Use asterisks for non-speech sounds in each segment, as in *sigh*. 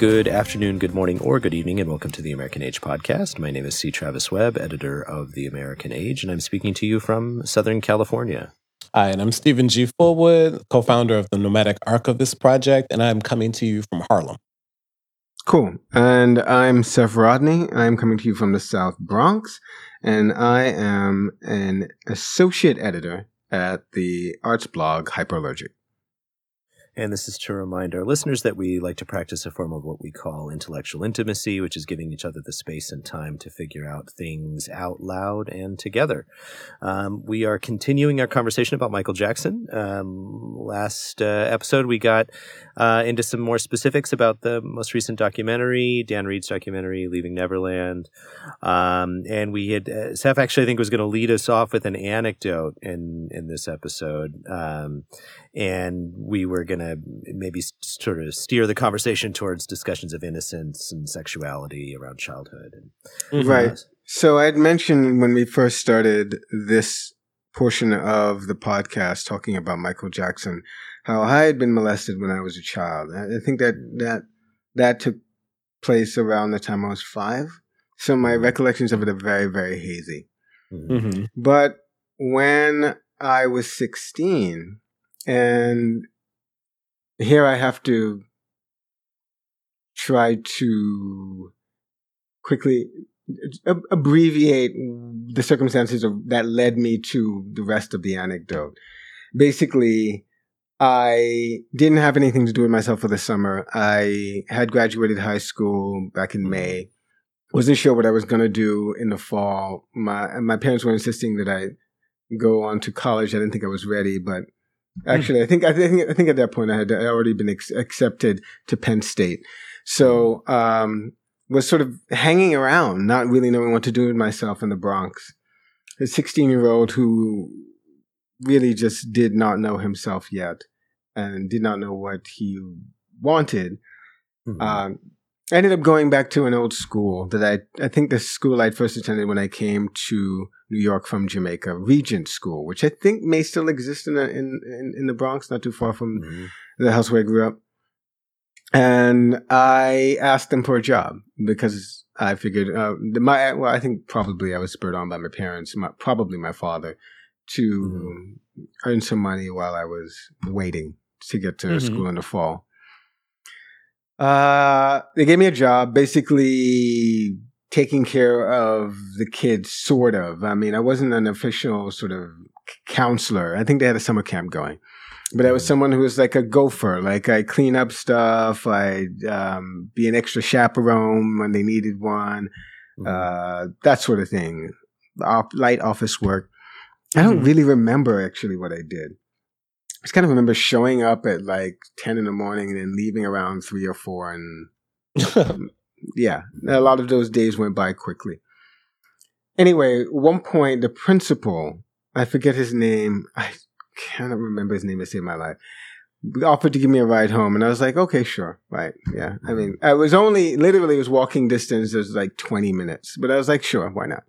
Good afternoon, good morning, or good evening, and welcome to the American Age podcast. My name is C. Travis Webb, editor of the American Age, and I'm speaking to you from Southern California. Hi, and I'm Steven G. Fullwood, co founder of the Nomadic Archivist Project, and I'm coming to you from Harlem. Cool. And I'm Seph Rodney. I'm coming to you from the South Bronx, and I am an associate editor at the arts blog Hyperallergic. And this is to remind our listeners that we like to practice a form of what we call intellectual intimacy, which is giving each other the space and time to figure out things out loud and together. Um, we are continuing our conversation about Michael Jackson. Um, last uh, episode, we got uh, into some more specifics about the most recent documentary, Dan Reed's documentary, Leaving Neverland. Um, and we had, uh, Seph actually, I think, was going to lead us off with an anecdote in, in this episode. Um, and we were going to maybe sort of steer the conversation towards discussions of innocence and sexuality around childhood. And, right. So I'd mentioned when we first started this portion of the podcast talking about Michael Jackson, how I had been molested when I was a child. I think that that that took place around the time I was five. So my mm-hmm. recollections of it are very, very hazy. Mm-hmm. But when I was 16, and here I have to try to quickly abbreviate the circumstances of, that led me to the rest of the anecdote. Basically, I didn't have anything to do with myself for the summer. I had graduated high school back in May. Wasn't sure what I was going to do in the fall. My my parents were insisting that I go on to college. I didn't think I was ready, but Actually, I think I think I think at that point I had already been ex- accepted to Penn State, so um, was sort of hanging around, not really knowing what to do with myself in the Bronx. A sixteen-year-old who really just did not know himself yet and did not know what he wanted. Mm-hmm. Um, I ended up going back to an old school that I I think the school I'd first attended when I came to New York from Jamaica, Regent School, which I think may still exist in the, in, in, in the Bronx, not too far from mm-hmm. the house where I grew up. And I asked them for a job because I figured uh, my well, I think probably I was spurred on by my parents, my, probably my father, to mm-hmm. earn some money while I was waiting to get to mm-hmm. school in the fall. Uh, they gave me a job, basically taking care of the kids, sort of. I mean, I wasn't an official sort of counselor. I think they had a summer camp going, but I was mm-hmm. someone who was like a gopher. Like I clean up stuff. I'd um, be an extra chaperone when they needed one. Mm-hmm. Uh, that sort of thing. Op- light office work. I don't mm-hmm. really remember actually what I did. I just kind of remember showing up at like 10 in the morning and then leaving around three or four and *laughs* yeah, a lot of those days went by quickly. Anyway, one point, the principal, I forget his name. I cannot remember his name to save my life. Offered to give me a ride home, and I was like, okay, sure, right, yeah. I mean, I was only literally it was walking distance. It was like twenty minutes, but I was like, sure, why not?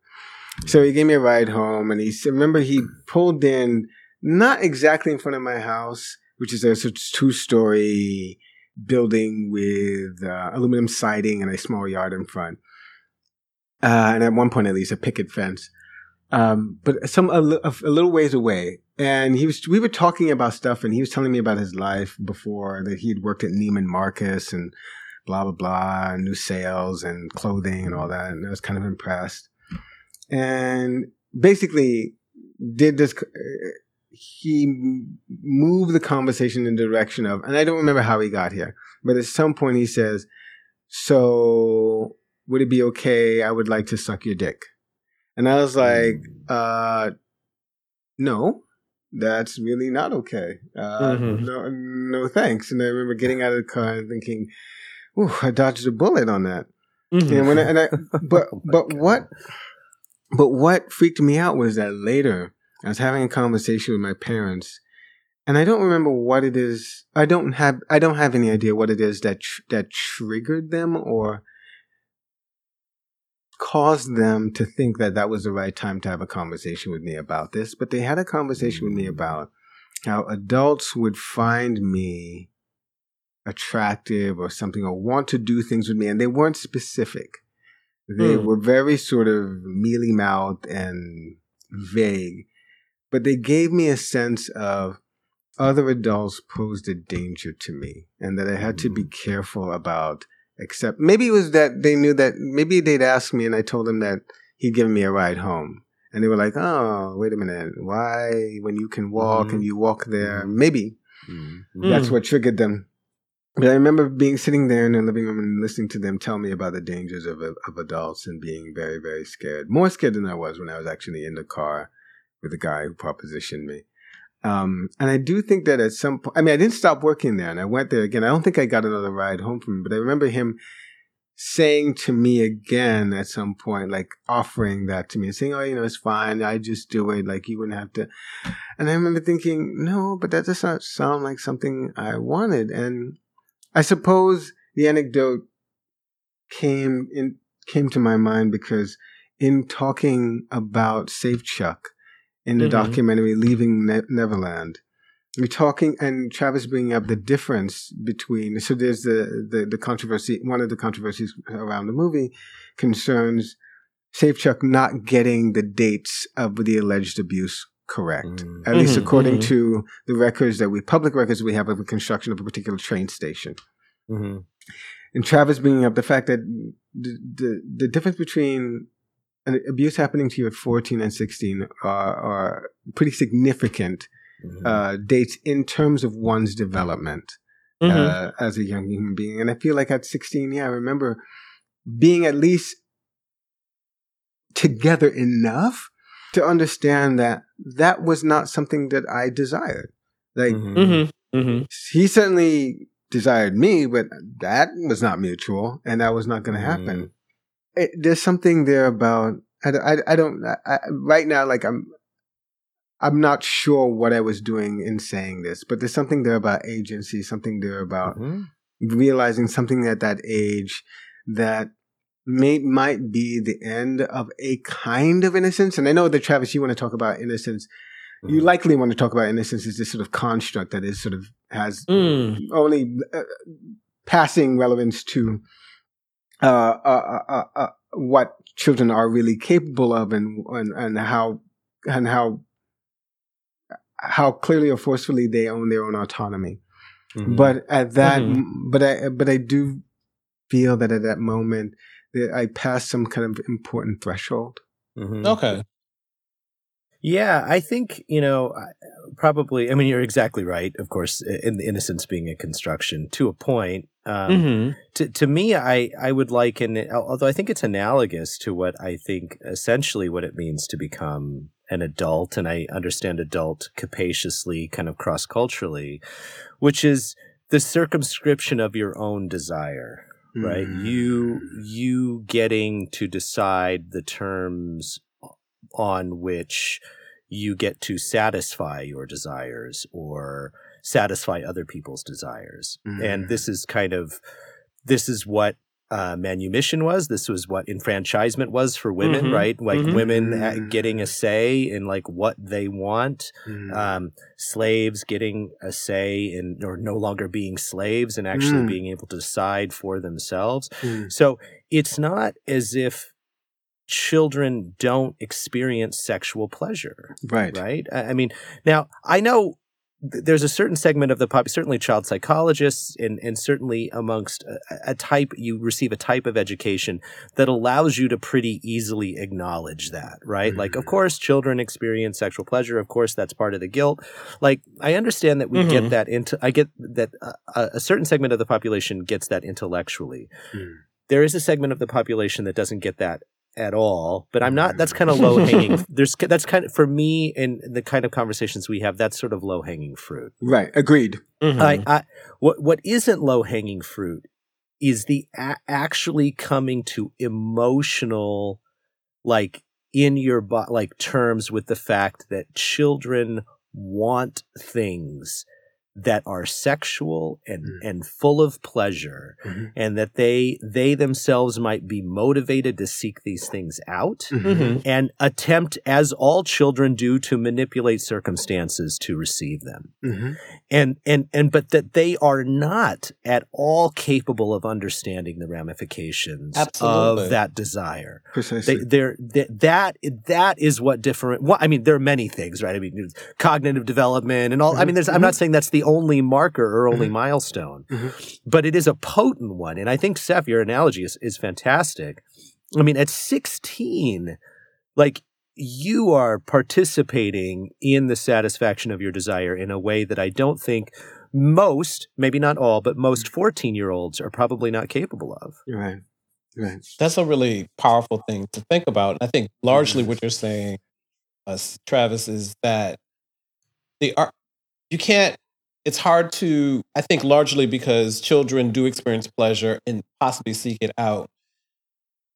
So he gave me a ride home, and he remember he pulled in not exactly in front of my house, which is a two story building with uh, aluminum siding and a small yard in front. Uh, and at one point, at least, a picket fence. Um, but some a, a, little ways away, and he was. We were talking about stuff, and he was telling me about his life before that he had worked at Neiman Marcus and blah blah blah, new sales and clothing and all that. And I was kind of impressed. And basically, did this he moved the conversation in the direction of, and I don't remember how he got here, but at some point he says, "So would it be okay? I would like to suck your dick," and I was like, uh, "No." That's really not okay. Uh, mm-hmm. No, no thanks. And I remember getting out of the car and thinking, "Ooh, I dodged a bullet on that." Mm-hmm. And when I, and I but *laughs* oh but God. what but what freaked me out was that later I was having a conversation with my parents, and I don't remember what it is. I don't have I don't have any idea what it is that tr- that triggered them or caused them to think that that was the right time to have a conversation with me about this. But they had a conversation with me mm. about how adults would find me attractive or something or want to do things with me and they weren't specific. They Hmm. were very sort of mealy mouthed and vague, but they gave me a sense of other adults posed a danger to me and that I had to be careful about except maybe it was that they knew that maybe they'd asked me and I told them that he'd given me a ride home. And they were like, oh, wait a minute. Why, when you can walk Mhm. and you walk there? Mhm. Maybe Mm. that's Mm. what triggered them. But I remember being sitting there in the living room and listening to them tell me about the dangers of of adults and being very very scared, more scared than I was when I was actually in the car with the guy who propositioned me. Um, and I do think that at some point, I mean, I didn't stop working there, and I went there again. I don't think I got another ride home from him, but I remember him saying to me again at some point, like offering that to me and saying, "Oh, you know, it's fine. I just do it. Like you wouldn't have to." And I remember thinking, "No, but that does not sound like something I wanted." And I suppose the anecdote came in came to my mind because in talking about Safechuck in the Mhm. documentary Leaving ne- Neverland, we're talking and Travis bringing up the difference between so there's the, the the controversy one of the controversies around the movie concerns Safechuck not getting the dates of the alleged abuse correct Mm. at least Mhm, according mhm. to the records that we public records we have of the construction of a particular train station Mhm. and Travis bringing up the fact that the the, the difference between abuse happening to you at 14 and 16 are, are pretty significant Mhm. uh, dates in terms of one's development Mhm. uh, as a young human being. And I feel like at 16, yeah, I remember being at least together enough to understand that that was not something that I desired. Like, Mhm. Mhm. Mhm. he certainly desired me, but that was not mutual, and that was not going to happen. It, there's something there about I, I, I don't I, I, right now. Like I'm, I'm not sure what I was doing in saying this, but there's something there about agency, something there about Mhm. realizing something at that age that may might be the end of a kind of innocence. And I know that Travis, you want to talk about innocence. You Mhm. likely want to talk about innocence as this sort of construct that is sort of has Mm. only uh, passing relevance to uh, uh, uh, uh, uh, what children are really capable of, and and, and how and how how clearly or forcefully they own their own autonomy. Mhm. But at that, Mhm. but I but I do feel that at that moment that I passed some kind of important threshold. Mhm. Okay. Yeah, I think, you know, probably, I mean, you're exactly right, of course, in the innocence being a construction to a point. Um, Mhm. to, to me, I, I would liken although I think it's analogous to what I think essentially what it means to become an adult. And I understand adult capaciously, kind of cross culturally, which is the circumscription of your own desire right Mm. you you getting to decide the terms on which you get to satisfy your desires or satisfy other people's desires and Mm. this is kind of this is what uh, manumission was this was what enfranchisement was for women Mhm. right like Mhm. women uh, Mm. getting a say in like what they want Mm. um, slaves getting a say in or no longer being slaves and actually Mm. being able to decide for themselves. Mm. So it's not as if children don't experience sexual pleasure, right. right? I mean, now I know th- there's a certain segment of the pop, certainly child psychologists, and and certainly amongst a, a type, you receive a type of education that allows you to pretty easily acknowledge that, right? Like, of Mhm. course, children experience sexual pleasure. Of course, that's part of the guilt. Like, I understand that we Mhm. get that into. I get that uh, a, a certain segment of the population gets that intellectually. Mm. There is a segment of the population that doesn't get that at all but i'm not that's kind of low hanging *laughs* there's that's kind of for me in the kind of conversations we have that's sort of low hanging fruit Right. Agreed. Mhm. I, I what what isn't low hanging fruit is the a- actually coming to emotional like in your bo- like terms with the fact that children want things that are sexual and, Mm. and full of pleasure Mhm. and that they they themselves might be motivated to seek these things out Mhm. and attempt as all children do to manipulate circumstances to receive them Mhm. and and and but that they are not at all capable of understanding the ramifications Absolutely. of that desire Precisely. they, they're, that that that is what different. Well, I mean, there are many things, right? I mean, cognitive development and all. I mean, there's. I'm not saying that's the only marker or only Mhm. milestone, Mhm. but it is a potent one. And I think Seph, your analogy is is fantastic. I mean, at 16, like you are participating in the satisfaction of your desire in a way that I don't think most, maybe not all, but most 14 year olds are probably not capable of. right. Right. That's a really powerful thing to think about. I think largely Mhm. what you're saying, uh, Travis, is that the art you can't. It's hard to. I think largely because children do experience pleasure and possibly seek it out.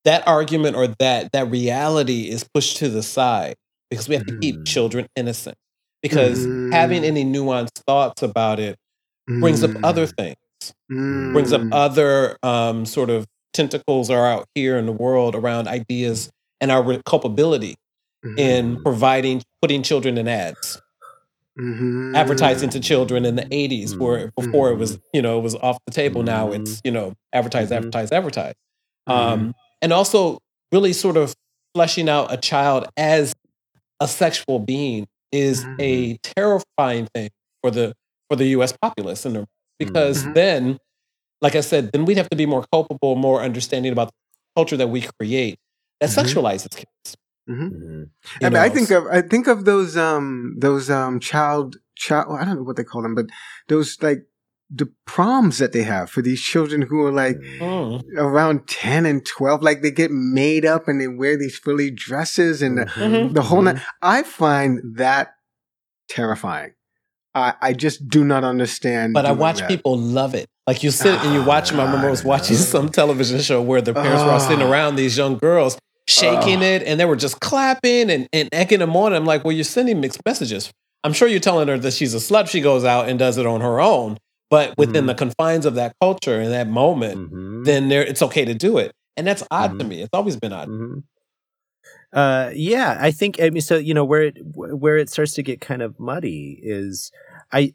That argument or that that reality is pushed to the side because we have to keep Mhm. children innocent. Because having Mm. any nuanced thoughts about it brings up other things brings up Mm. other um, sort of tentacles are out here in the world around ideas and our culpability in providing putting children in ads Mhm. advertising to children in the 80s where before it Mm. was you know it was off the table. Now it's you know advertise Mhm. advertise advertise. Um, and also really sort of fleshing out a child as a sexual being is a terrifying thing for the for the US populace and the- because then like I said then we'd have to be more culpable more understanding about the culture that we create that sexualizes kids Mhm. Mhm. I mean, I think of I think of those um those um child child well, I don't know what they call them, but those like the proms that they have for these children who are like Mm. around ten and twelve, like they get made up and they wear these frilly dresses and the, Mhm. the whole night. I find that terrifying. I I just do not understand. But I watch that. people love it. Like you sit and you watch them. I remember I was watching Ah. some television show where the parents were all sitting Ah. around these young girls shaking Ah. it and they were just clapping and, and egging them on. I'm like, well, you're sending mixed messages. I'm sure you're telling her that she's a slut. She goes out and does it on her own. But within Mhm. the confines of that culture and that moment, Mhm. then there it's okay to do it. And that's odd to Mhm. me. It's always been odd. Mhm. Uh, yeah, I think. I mean, so you know where it where it starts to get kind of muddy is, I,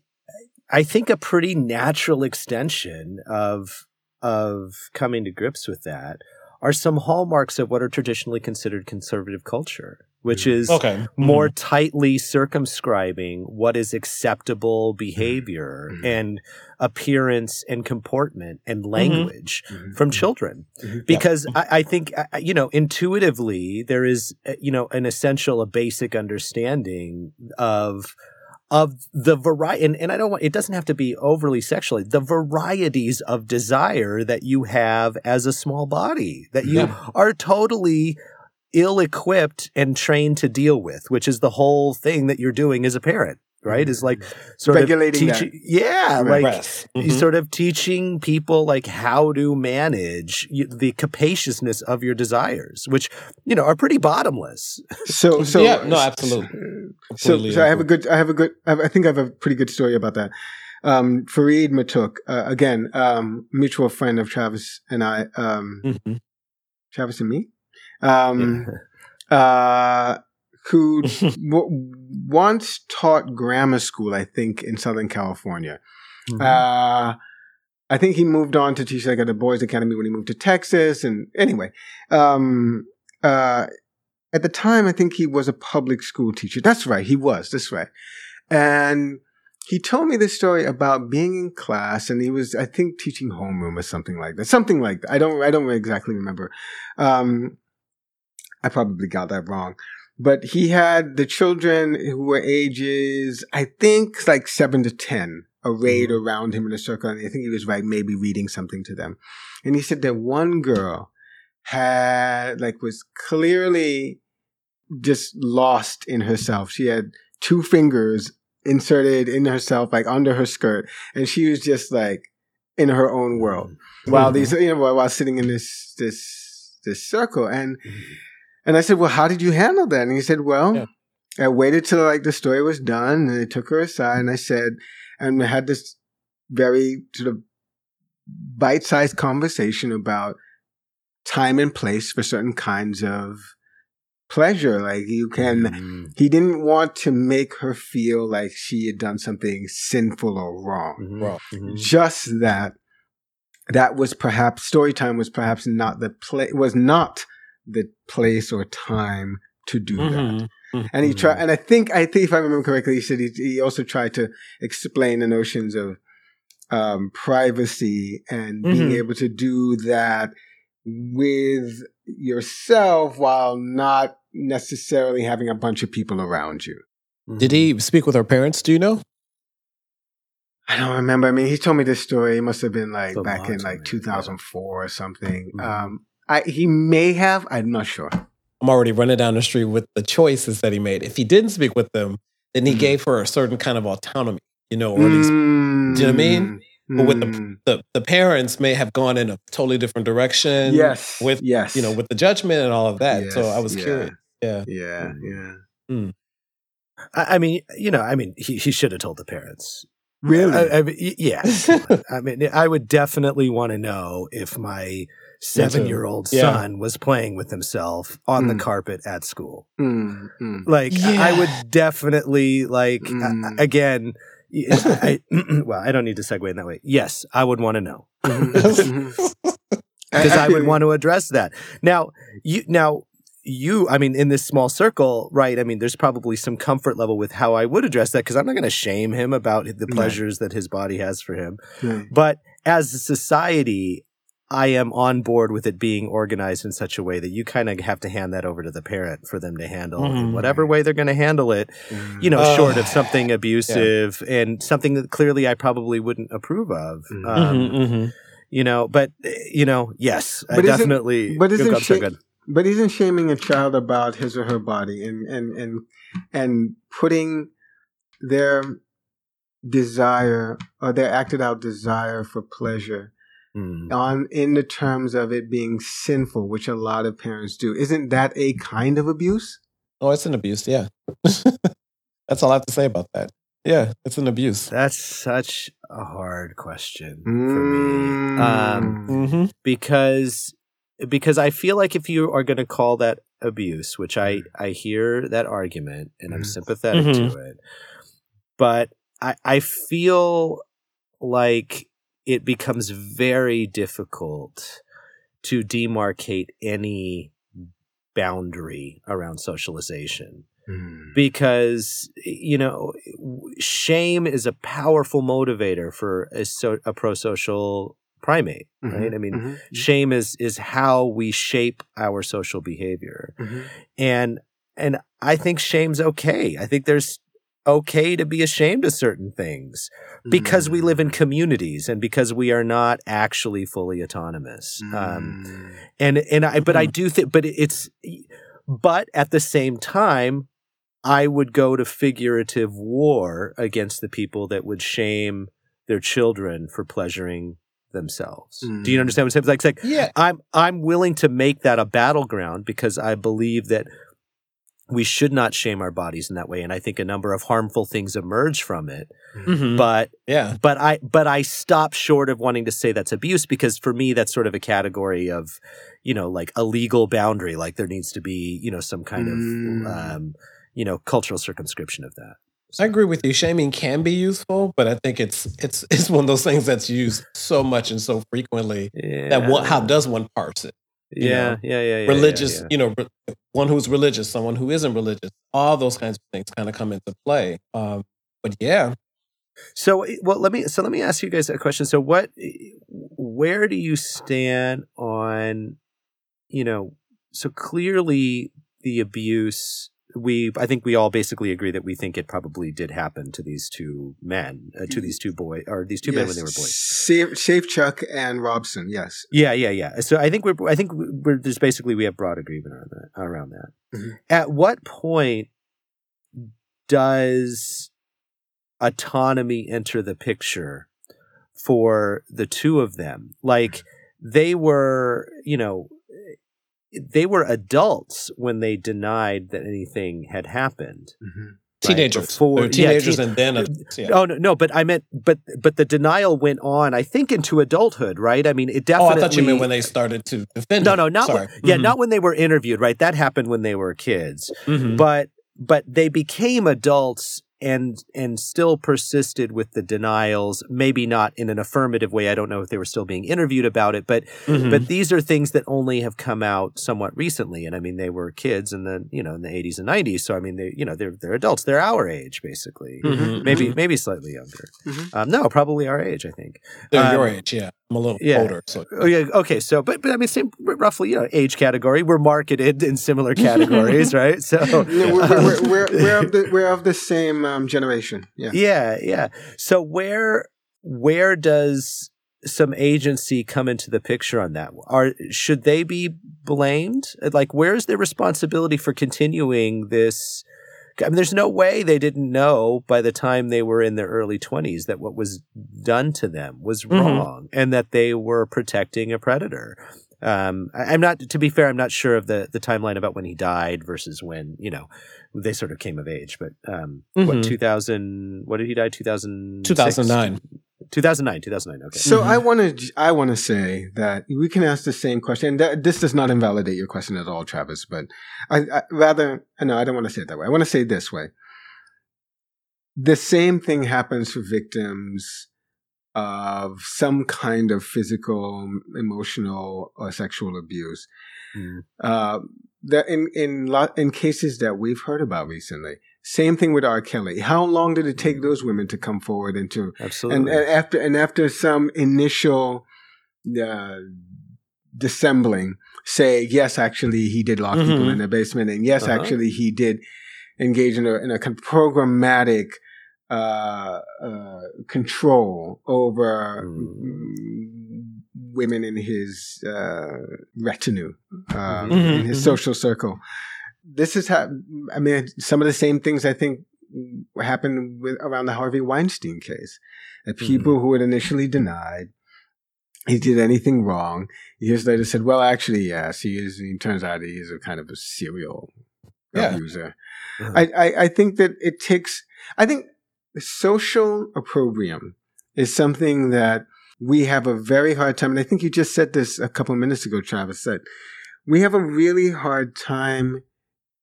I think a pretty natural extension of of coming to grips with that are some hallmarks of what are traditionally considered conservative culture, which is Okay. more tightly circumscribing what is acceptable behavior Mhm. and appearance and comportment and language Mhm. from children Mhm. because I, I think you know intuitively there is uh, you know an essential a basic understanding of of the variety and, and i don't want it doesn't have to be overly sexually the varieties of desire that you have as a small body that you Yeah. are totally ill equipped and trained to deal with which is the whole thing that you're doing as a parent right is like sort Regulating of that. teaching yeah Right. like Rest. you Mhm. sort of teaching people like how to manage the capaciousness of your desires, which you know are pretty bottomless. So *laughs* so Yeah, no, absolutely. So, Completely so I have a good, I have a good, I have- I think I have a pretty good story about that. Um, Farid Matuk, uh, again, um, mutual friend of Travis and I, um, Mhm. Travis and me, um, *laughs* uh, who *laughs* w- once taught grammar school, I think, in Southern California. Mm-hmm. Uh, I think he moved on to teach like at the Boys Academy when he moved to Texas. And anyway, um, uh, at the time, I think he was a public school teacher. That's right. He was. That's right. And he told me this story about being in class and he was, I think, teaching homeroom or something like that. Something like that. I don't, I don't exactly remember. Um, I probably got that wrong. But he had the children who were ages, I think, like seven to 10 arrayed mm-hmm. around him in a circle. And I think he was right, maybe reading something to them. And he said that one girl had, like, was clearly just lost in herself. She had two fingers inserted in herself, like under her skirt. And she was just like in her own world mm-hmm. while these, mm-hmm. you know, while, while sitting in this, this, this circle. And, and I said, well, how did you handle that? And he said, well, Yeah. I waited till like the story was done, and I took her aside, and I said, and we had this very sort of bite-sized conversation about time and place for certain kinds of pleasure. Like you can, Mm-hmm. he didn't want to make her feel like she had done something sinful or wrong. Mhm. Wrong. Mhm. Just that that was perhaps story time was perhaps not the play was not the place or time to do that. Mhm. Mhm. And he tried, and I think, I think if I remember correctly, he said he, he also tried to explain the notions of um, privacy and being Mhm. able to do that with yourself while not necessarily having a bunch of people around you. Did he speak with her parents? Do you know? I don't remember. I mean, he told me this story. It must have been like It's a back in like 2004 or something. Mhm. Um, I, he may have. I'm not sure. I'm already running down the street with the choices that he made. If he didn't speak with them, then he Mhm. gave her a certain kind of autonomy, you know, or these Mm, do you know what I mean? But with the- mm. the, the parents may have gone in a totally different direction. yes, With yes, you know, with the judgment and all of that. so I was yeah. curious. Yeah. yeah, yeah. I, I mean, you know, I mean, he, he should have told the parents. Really? I, I mean, yeah. *laughs* I mean, I would definitely want to know if my seven-year-old Yeah. son was playing with himself on the Mm. carpet at school. Mm, mm. Like, I would definitely like uh, again. y- I, *laughs* *clears throat* well, I don't need to segue in that way. Yes, I would want to know *laughs* *laughs* Mhm, mhm. because I would want to address that. Now, you now you, I mean, in this small circle, right? I mean, there's probably some comfort level with how I would address that because I'm not going to shame him about the Right. pleasures that his body has for him. Right. But as a society, I am on board with it being organized in such a way that you kind of have to hand that over to the parent for them to handle in Mhm. whatever way they're going to handle it. Mm. You know, Uh, short of something abusive and something that clearly I probably wouldn't approve of. Mhm. Um, Mhm, mhm. You know, but you know, yes, But isn't- definitely. but isn't Go- I'm sorry, she- go ahead. But isn't shaming a child about his or her body and and and and putting their desire or their acted out desire for pleasure Mm. on in the terms of it being sinful, which a lot of parents do. Isn't that a kind of abuse? Oh, it's an abuse. Yeah. *laughs* That's all I have to say about that. Yeah, it's an abuse. That's such a hard question for me. Um, Mm. hmm because because I feel like if you are going to call that abuse, which I I hear that argument and I'm Mhm. sympathetic Mhm. to it, but I I feel like it becomes very difficult to demarcate any boundary around socialization. Mm. because you know shame is a powerful motivator for a, so, a pro-social primate right? Mhm, i mean mhm, shame is is how we shape our social behavior. Mhm. and and i think shame's okay. I think there's okay to be ashamed of certain things because we live in Mm. communities and because we are not actually fully autonomous um Mm. and and I but I do think but it's but at the same time I would go to figurative war against the people that would shame their children for pleasuring themselves. Do you Mm. understand what I'm saying? It's like, it's like Yeah. I'm I'm willing to make that a battleground because I believe that we should not shame our bodies in that way and I think a number of harmful things emerge from it. Mhm. But yeah. but I but I stop short of wanting to say that's abuse because for me that's sort of a category of you know like a legal boundary like there needs to be you know some kind Mm. of um you know cultural circumscription of that. I agree with you. Shaming can be useful, but I think it's it's *laughs* it's one of those things that's used so much and so frequently Yeah. that one, how does one parse it? Yeah, know, yeah, yeah, yeah, religious, yeah, you know, one who's religious, someone who isn't religious, all those kinds of things kind of come into play. Um, but yeah, So well let me so let me ask you guys a question. So what where do you stand on you know so clearly the abuse we I think we all basically agree that we think it probably did happen to these two men, uh, to these two boys or these two men when they were boys. Safe, Safechuck and Robson, yes. Yeah, yeah, yeah. So I think we're I think we're there's basically we have broad agreement on that around that. Mhm. At what point does autonomy enter the picture for the two of them? Like they were, you know, they were adults when they denied that anything had happened. Mhm. Teenagers. before- They're yeah, teenagers teen- and then adults, *laughs* yeah. Oh no, no, but I meant, but but the denial went on. I think into adulthood, right? I mean, it definitely. Oh. I thought you meant when they started to defend. No, him. no, not Sorry. when, yeah, Mhm. not when they were interviewed, right? That happened when they were kids, Mhm. but but they became adults and and still persisted with the denials. Maybe not in an affirmative way. I don't know if they were still being interviewed about it, but Mhm. but these are things that only have come out somewhat recently. And I mean, they were kids in the you know in the eighties and nineties, so I mean, they you know they're they're adults. They're our age basically. Mhm. *laughs* Maybe maybe slightly younger. Mhm. Um, no, probably our age. I think. they're your um, age. Yeah, I'm a little yeah. older. So Oh yeah. Okay. So, but but I mean, same roughly, you know, age category. We're marketed in similar *laughs* categories, right? So, No, we're, we're, we're, we're, of the, we're of the same um, generation. Yeah. yeah, yeah. So where where does some agency come into the picture on that? Are should they be blamed? Like, where's their responsibility for continuing this? I mean, there's no way they didn't know by the time they were in their early 20s that what was done to them was Mhm. wrong and that they were protecting a predator. Um, I, I'm not, to be fair, I'm not sure of the, the timeline about when he died versus when, you know, they sort of came of age. But um, what, Mhm. 2000, what did he die? 2000, 2009. 2009, 2009. Okay. So Mhm. I want to I want to say that we can ask the same question. And that, this does not invalidate your question at all, Travis. But I, I rather no, I don't want to say it that way. I want to say it this way. The same thing happens for victims of some kind of physical, emotional, or sexual abuse. Mm. Uh, that in in lot in cases that we've heard about recently. Same thing with R. Kelly. How long did it take those women to come forward and to Absolutely. and after and after some initial uh, dissembling, say yes, actually he did lock people Mhm. in the basement, and yes, Uh-huh. actually he did engage in a in a kind of programmatic uh, uh, control over Mm. women in his uh, retinue, uh, Mhm, in his mhm. social circle. This is how I mean some of the same things I think happened with around the Harvey Weinstein case. That people who had initially denied he did anything wrong, years later said, "Well, actually, yes, he is." It turns out he is a kind of a serial Yeah. abuser. Uh-huh. I, I I think that it takes. I think social opprobrium is something that we have a very hard time. And I think you just said this a couple of minutes ago, Travis. That we have a really hard time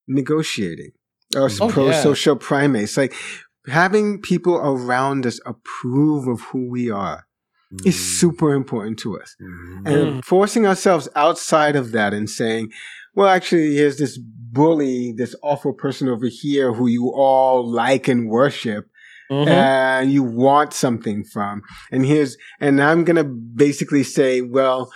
negotiating or Oh, pro yeah. social primates. Like having people around us approve of who we are is Mm. super important to us. Mhm. And forcing ourselves outside of that and saying, well, actually, here's this bully, this awful person over here who you all like and worship Mhm. and you want something from. And here's, and I'm going to basically say, well,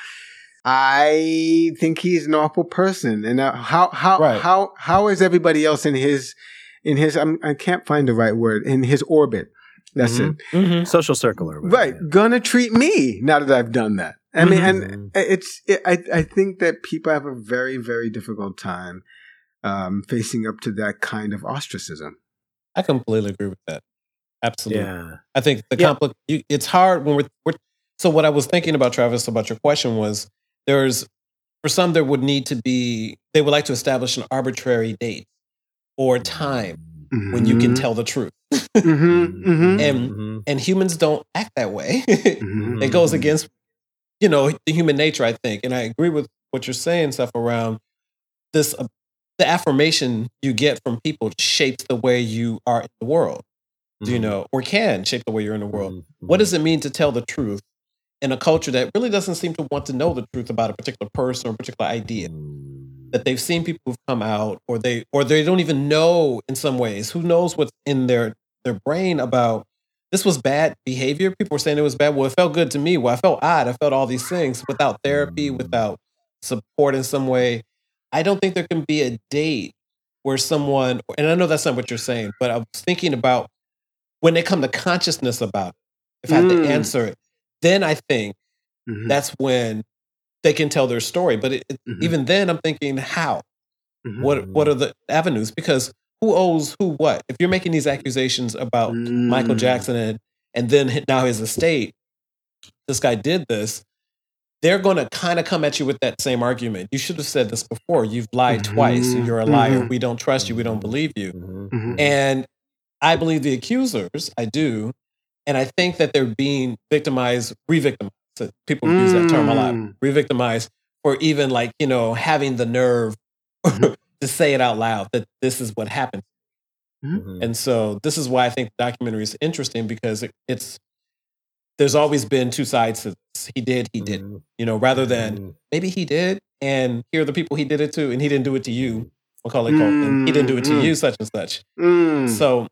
I think he's an awful person. And uh, how, how, Right. how, how is everybody else in his, in his, I'm, I can't find the right word, in his orbit. That's Mhm. it. Mhm. social circle or whatever, Right. yeah. Gonna treat me now that I've done that. I mean, and Mhm. it's, it, I, I think that people have a very, very difficult time, um, facing up to that kind of ostracism. I completely agree with that. Absolutely. Yeah. I think the Yeah. compli- you, it's hard when we're, we're so what I was thinking about Travis about your question was there's for some there would need to be they would like to establish an arbitrary date or time when you can tell the truth. Mm-hmm, *laughs* mm-hmm, And Mhm. and humans don't act that way. mm-hmm. *laughs* it goes Mhm. against you know the human nature i think and i agree with what you're saying stuff around this uh, the affirmation you get from people shapes the way you are in the world do you know or can shape the way you're in the world. Mhm. what does it mean to tell the truth in a culture that really doesn't seem to want to know the truth about a particular person or a particular idea? Mm. that they've seen people who've come out or they or they don't even know in some ways. Who knows what's in their their brain about this was bad behavior. People were saying it was bad. Well it felt good to me. Well i felt odd. I felt all these things without therapy Mm. without support in some way. I don't think there can be a date where someone and i know that's not what you're saying but i was thinking about when they come to consciousness about it if i have Mm. to answer it then i think Mm-hmm. that's when they can tell their story but it, Mhm. even then i'm thinking how Mhm. what what are the avenues? Because who owes who what? If you're making these accusations about Michael Mm. Jackson and and then now his estate, this guy did this. they're going to kind of come at you with that same argument. You should have said this before. You've lied twice. You're a liar. Mhm. We don't trust you. We don't believe you. And I believe the accusers, I do. And I think that they're being victimized, re victimized. People use that term a lot, Mm. re victimized, for even like, you know, having the nerve Mhm. *laughs* to say it out loud that this is what happened. Mhm. And so this is why I think the documentary is interesting because it, it's, there's always been two sides to this. He did, he didn't, Mhm. you know, rather than Mhm. maybe he did, and here are the people he did it to, and he didn't do it to you. Macaulay Culkin, he didn't do it to Mm. you, such and such. Mm. So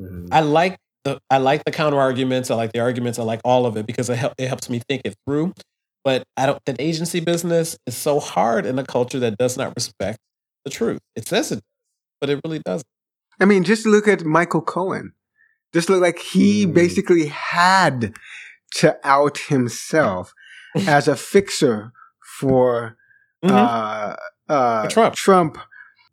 Mhm. I like the I like the counter arguments. I like the arguments. I like all of it because it help, it helps me think it through. But I don't. That agency business is so hard in a culture that does not respect the truth. It says it, but it really doesn't. I mean, just look at Michael Cohen. Just look like he Mm. basically had to out himself *laughs* as a fixer for Mhm. uh, uh, For Trump. Trump.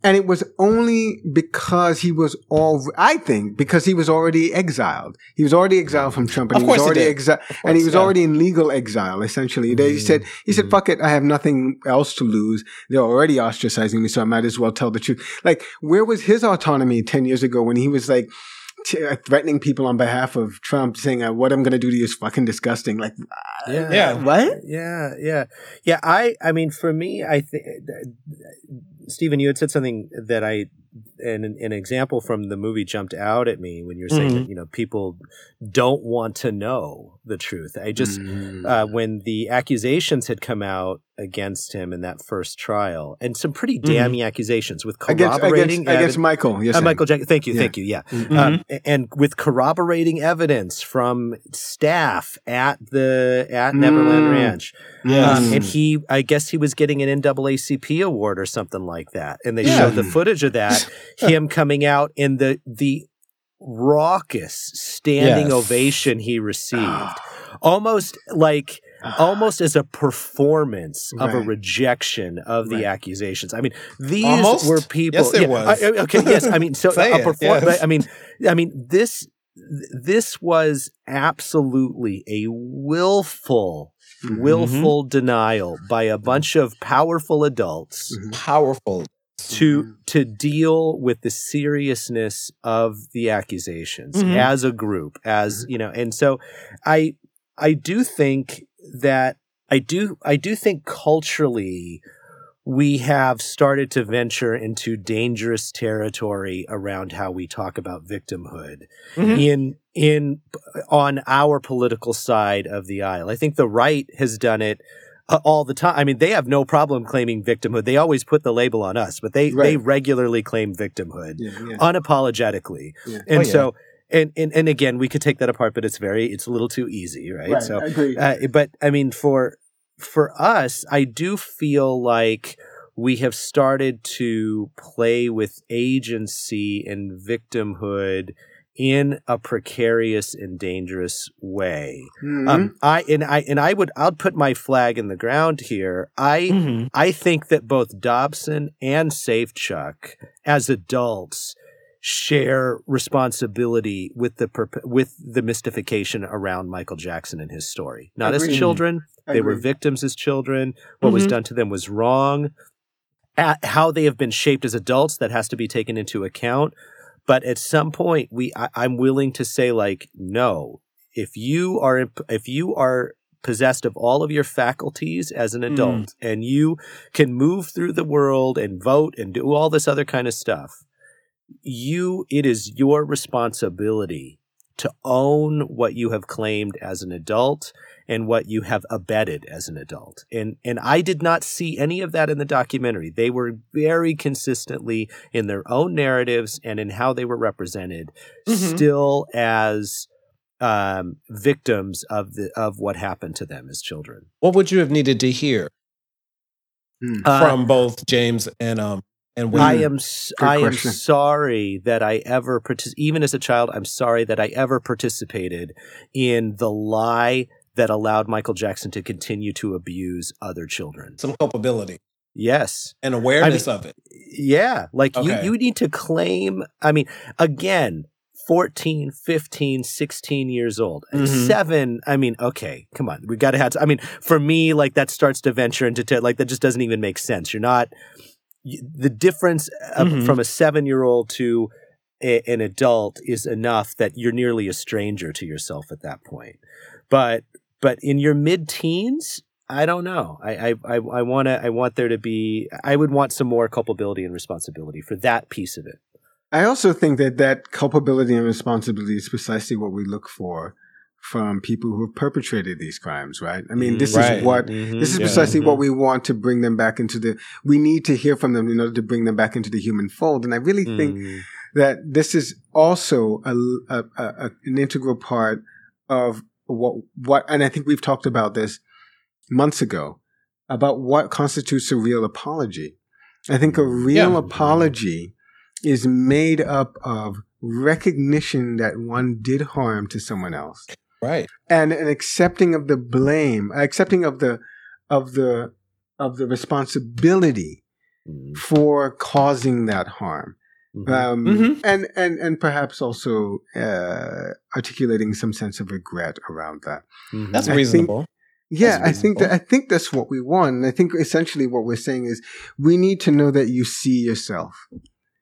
And it was only because he was all, I think, because he was already exiled. He was already exiled from Trump and Of he was course he already did. exiled, and he was yeah. already in legal exile, essentially. They Mhm. said, he said, Mhm. fuck it, I have nothing else to lose. They're already ostracizing me, so I might as well tell the truth. Like, where was his autonomy 10 years ago when he was like, t- uh, threatening people on behalf of Trump, saying, uh, "What I'm going to do to you is fucking disgusting." Like, Yeah. Yeah. what? Yeah, yeah, yeah. I, I mean, for me, I think, Steven, you had said something that I, an, an example from the movie jumped out at me when you're saying Mhm. that you know people don't want to know the truth. I just Mm. uh, when the accusations had come out against him in that first trial, and some pretty damning accusations with corroborating against, against evi- Michael. Yes, uh, Michael Jackson. Thank you, Yeah. thank you. Yeah, Mhm. um, and with corroborating evidence from staff at the at Neverland Mm. Ranch, Yes. um, and he, I guess he was getting an NAACP award or something like that, and they Yeah. showed the footage of that, *laughs* *laughs* him coming out in the the raucous standing Yes. ovation he received, *sighs* almost like *sighs* almost as a performance of a rejection of the Right. accusations. I mean, these Almost? were people. Yes, it yeah, was. I- okay, yes. I mean, so *laughs* a it, perform- yes. I mean, I mean this. This was absolutely a willful, Mhm. willful denial by a bunch of powerful adults Mhm. Powerful. To to deal with the seriousness of the accusations Mhm. as a group as you know and so i i do think that i do i do think culturally we have started to venture into dangerous territory around how we talk about victimhood Mhm. in in on our political side of the aisle. I think the right has done it uh, all the time. I mean, they have no problem claiming victimhood. They always put the label on us, but they they regularly claim victimhood Yeah, yeah. unapologetically. Yeah. And Oh, so and, and and again, we could take that apart, but it's very it's a little too easy, right? Right, So I agree. uh, but I mean, for for us, I do feel like we have started to play with agency and victimhood in a precarious and dangerous way. Mhm. Um, I and I and I would I'll put my flag in the ground here. I Mhm. I think that both Robson and Safechuck, as adults, share responsibility with the with the mystification around Michael Jackson and his story. Not as Agreed. children, they were victims as children. What was Mhm. done to them was wrong. At how they have been shaped as adults, that has to be taken into account. But at some point, we I, I'm willing to say like, no. If you are if you are possessed of all of your faculties as an mm-hmm. adult and you can move through the world and vote and do all this other kind of stuff you it is your responsibility to own what you have claimed as an adult and what you have abetted as an adult and and I did not see any of that in the documentary they were very consistently in their own narratives and in how they were represented Mhm. still as um, victims of the of what happened to them as children. What would you have needed to hear Uh, from both James and um and Wayne? I am Good I am sorry that I ever partic- even as a child I'm sorry that I ever participated in the lie that allowed Michael Jackson to continue to abuse other children. some culpability Yes. and awareness of it. Yeah, like Okay. you you need to claim I mean again 14, 15, 16 years old. Mhm. Seven, I mean, okay, come on. We got to have, I mean, for me, like that starts to venture into, like, that just doesn't even make sense. You're not, the difference of, Mhm. from a seven year old to a, an adult is enough that you're nearly a stranger to yourself at that point. But, but in your mid teens, I don't know. I, I, I, I want to, I want there to be, I would want some more culpability and responsibility for that piece of it. I also think that that culpability and responsibility is precisely what we look for from people who have perpetrated these crimes, right? I mean, this Right. is what Mhm. this is Yeah. precisely Mhm. what we want to bring them back into the. We need to hear from them in order to bring them back into the human fold, and I really think Mm. that this is also a, a, a- an integral part of what what, and I think we've talked about this months ago about what constitutes a real apology. I think a real Yeah. apology is made up of recognition that one did harm to someone else Right. and an accepting of the blame, accepting of the of the of the responsibility Mm. for causing that harm Mhm. um, Mhm. and and and perhaps also uh, articulating some sense of regret around that. Mhm. That's I think- reasonable. Yeah, That's I think that I think that's what we want. And I think essentially what we're saying is we need to know that you see yourself.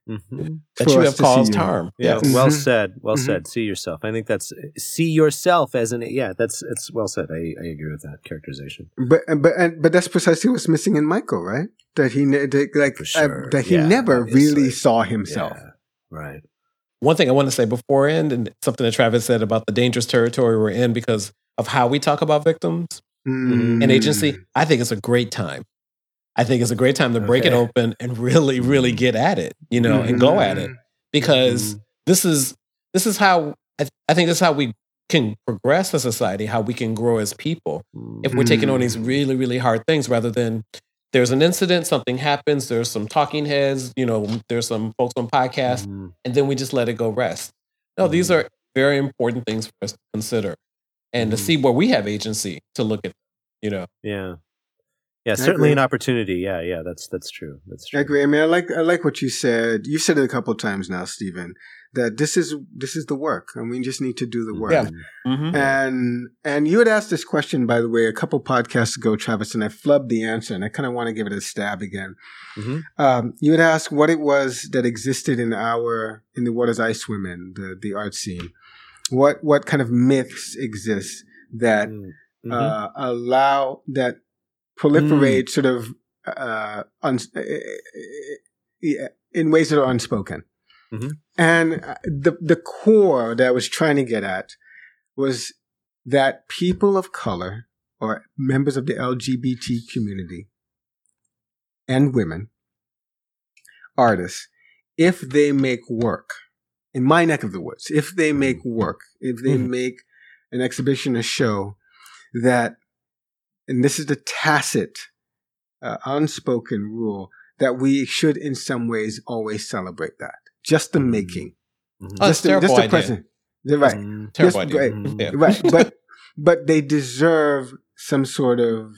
Mhm. that for you have to see caused you. harm. Yeah, Yes. well Mhm. said. Well Mhm. said. See yourself. I think that's see yourself as an yeah. That's it's well said. I, I agree with that characterization. But but and, but that's precisely what's missing in Michael, right? That he that, like For uh, that he Yeah, never obviously. really saw himself. Yeah, right. One thing I want to say before end, and something that Travis said about the dangerous territory we're in because of how we talk about victims Mm. and agency. I think it's a great time. I think it's a great time to break it open and really, really mm-hmm. get at it, you know, and go at it mm-hmm. because mm-hmm. this is this is how I, th- I think this is how we can progress as a society, how we can grow as people. If we're taking on these Mm. really, really hard things rather than there's an incident, something happens, there's some talking heads, you know, there's some folks on podcasts, and then we just let it go rest. No, these are very important things for us to consider and to see where we have agency to look at, you know. Yeah. Yeah, I certainly agree. an opportunity. Yeah, yeah, that's that's true. That's true. I agree. I mean, I like I like what you said. You've said it a couple of times now, Steven. That this is this is the work, and we just need to do the work. Yeah. Mhm. Mm-hmm. And and you had asked this question, by the way, a couple podcasts ago, Travis, and I flubbed the answer, and I kind of want to give it a stab again. Mhm. Um, you had asked what it was that existed in our in the waters I swim in, the the art scene. What what kind of myths exist that Mhm. uh, allow that proliferate sort of uh, uns- yeah, in ways that are unspoken. Mhm. And uh, the the core that I was trying to get at was that people of color or members of the LGBT community and women artists, if they make work in my neck of the woods, if they make work, if they Mhm. make an exhibition, a show that, and this is the tacit, uh, unspoken rule that we should, in some ways, always celebrate that. Just the Mhm. making, Mhm. Oh, just that's the, a just the present. They're right, Mhm. Terrible Yes, idea. right. Mhm. Yeah. right. *laughs* But but they deserve some sort of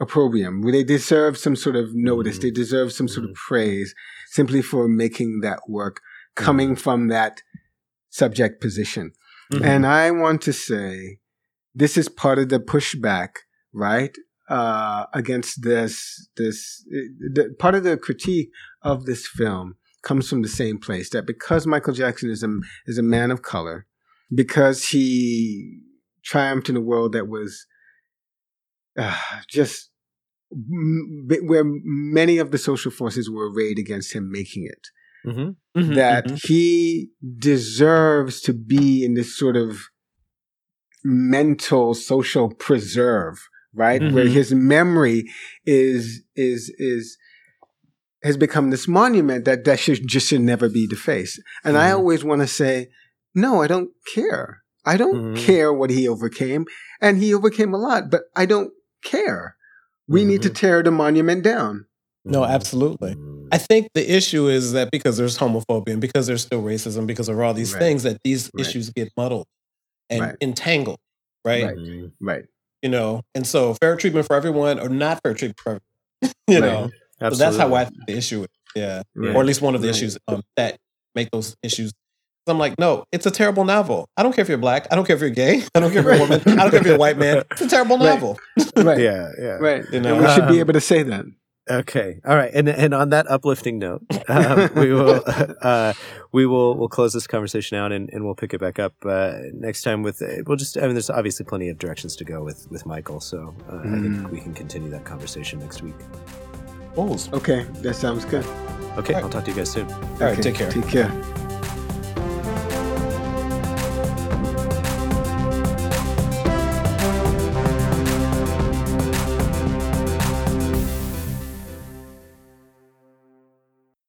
opprobrium. They deserve some sort of notice. Mhm. They deserve some sort of praise simply for making that work coming from that subject position. Mhm. And I want to say this is part of the pushback, right? Uh, against this, this, the, part of the critique of this film comes from the same place that because Michael Jackson is a, is a man of color, because he triumphed in a world that was uh, just m- where many of the social forces were arrayed against him making it Mhm. Mhm, that mhm. he deserves to be in this sort of mental social preserve, right? Where Mhm. his memory is is is has become this monument that that should just should never be defaced. And I Mhm. always want to say, no, I don't care. I don't Mhm. care what he overcame, and he overcame a lot, but I don't care. We need to Mhm. tear the monument down. No, absolutely. I think the issue is that because there's homophobia and because there's still racism, because of all these Right. things, that these Right. issues get muddled and Right. entangled, right? Right. Mhm. Right. You know, and so fair treatment for everyone or not fair treatment for everyone. *laughs* you Right. know, so that's how I think the issue is. Yeah. Right. Or at least one of the Right. issues um, that make those issues I'm like, no, it's a terrible novel. I don't care if you're black. I don't care if you're gay. I don't care if you're a woman. I don't care if you're a white man. It's a terrible *laughs* Right. novel. Right. Yeah, *laughs* yeah. Right. You know, and we should be able to say that. Okay. All right. And and on that uplifting note, um, we will *laughs* uh, we will we'll close this conversation out and, and we'll pick it back up uh, next time with uh, we'll just I mean there's obviously plenty of directions to go with with Michael, so uh, I Mm. think we can continue that conversation next week. Bulls. Okay, that sounds good. Okay. All right. I'll talk to you guys soon. All right, Okay, take care. Take care.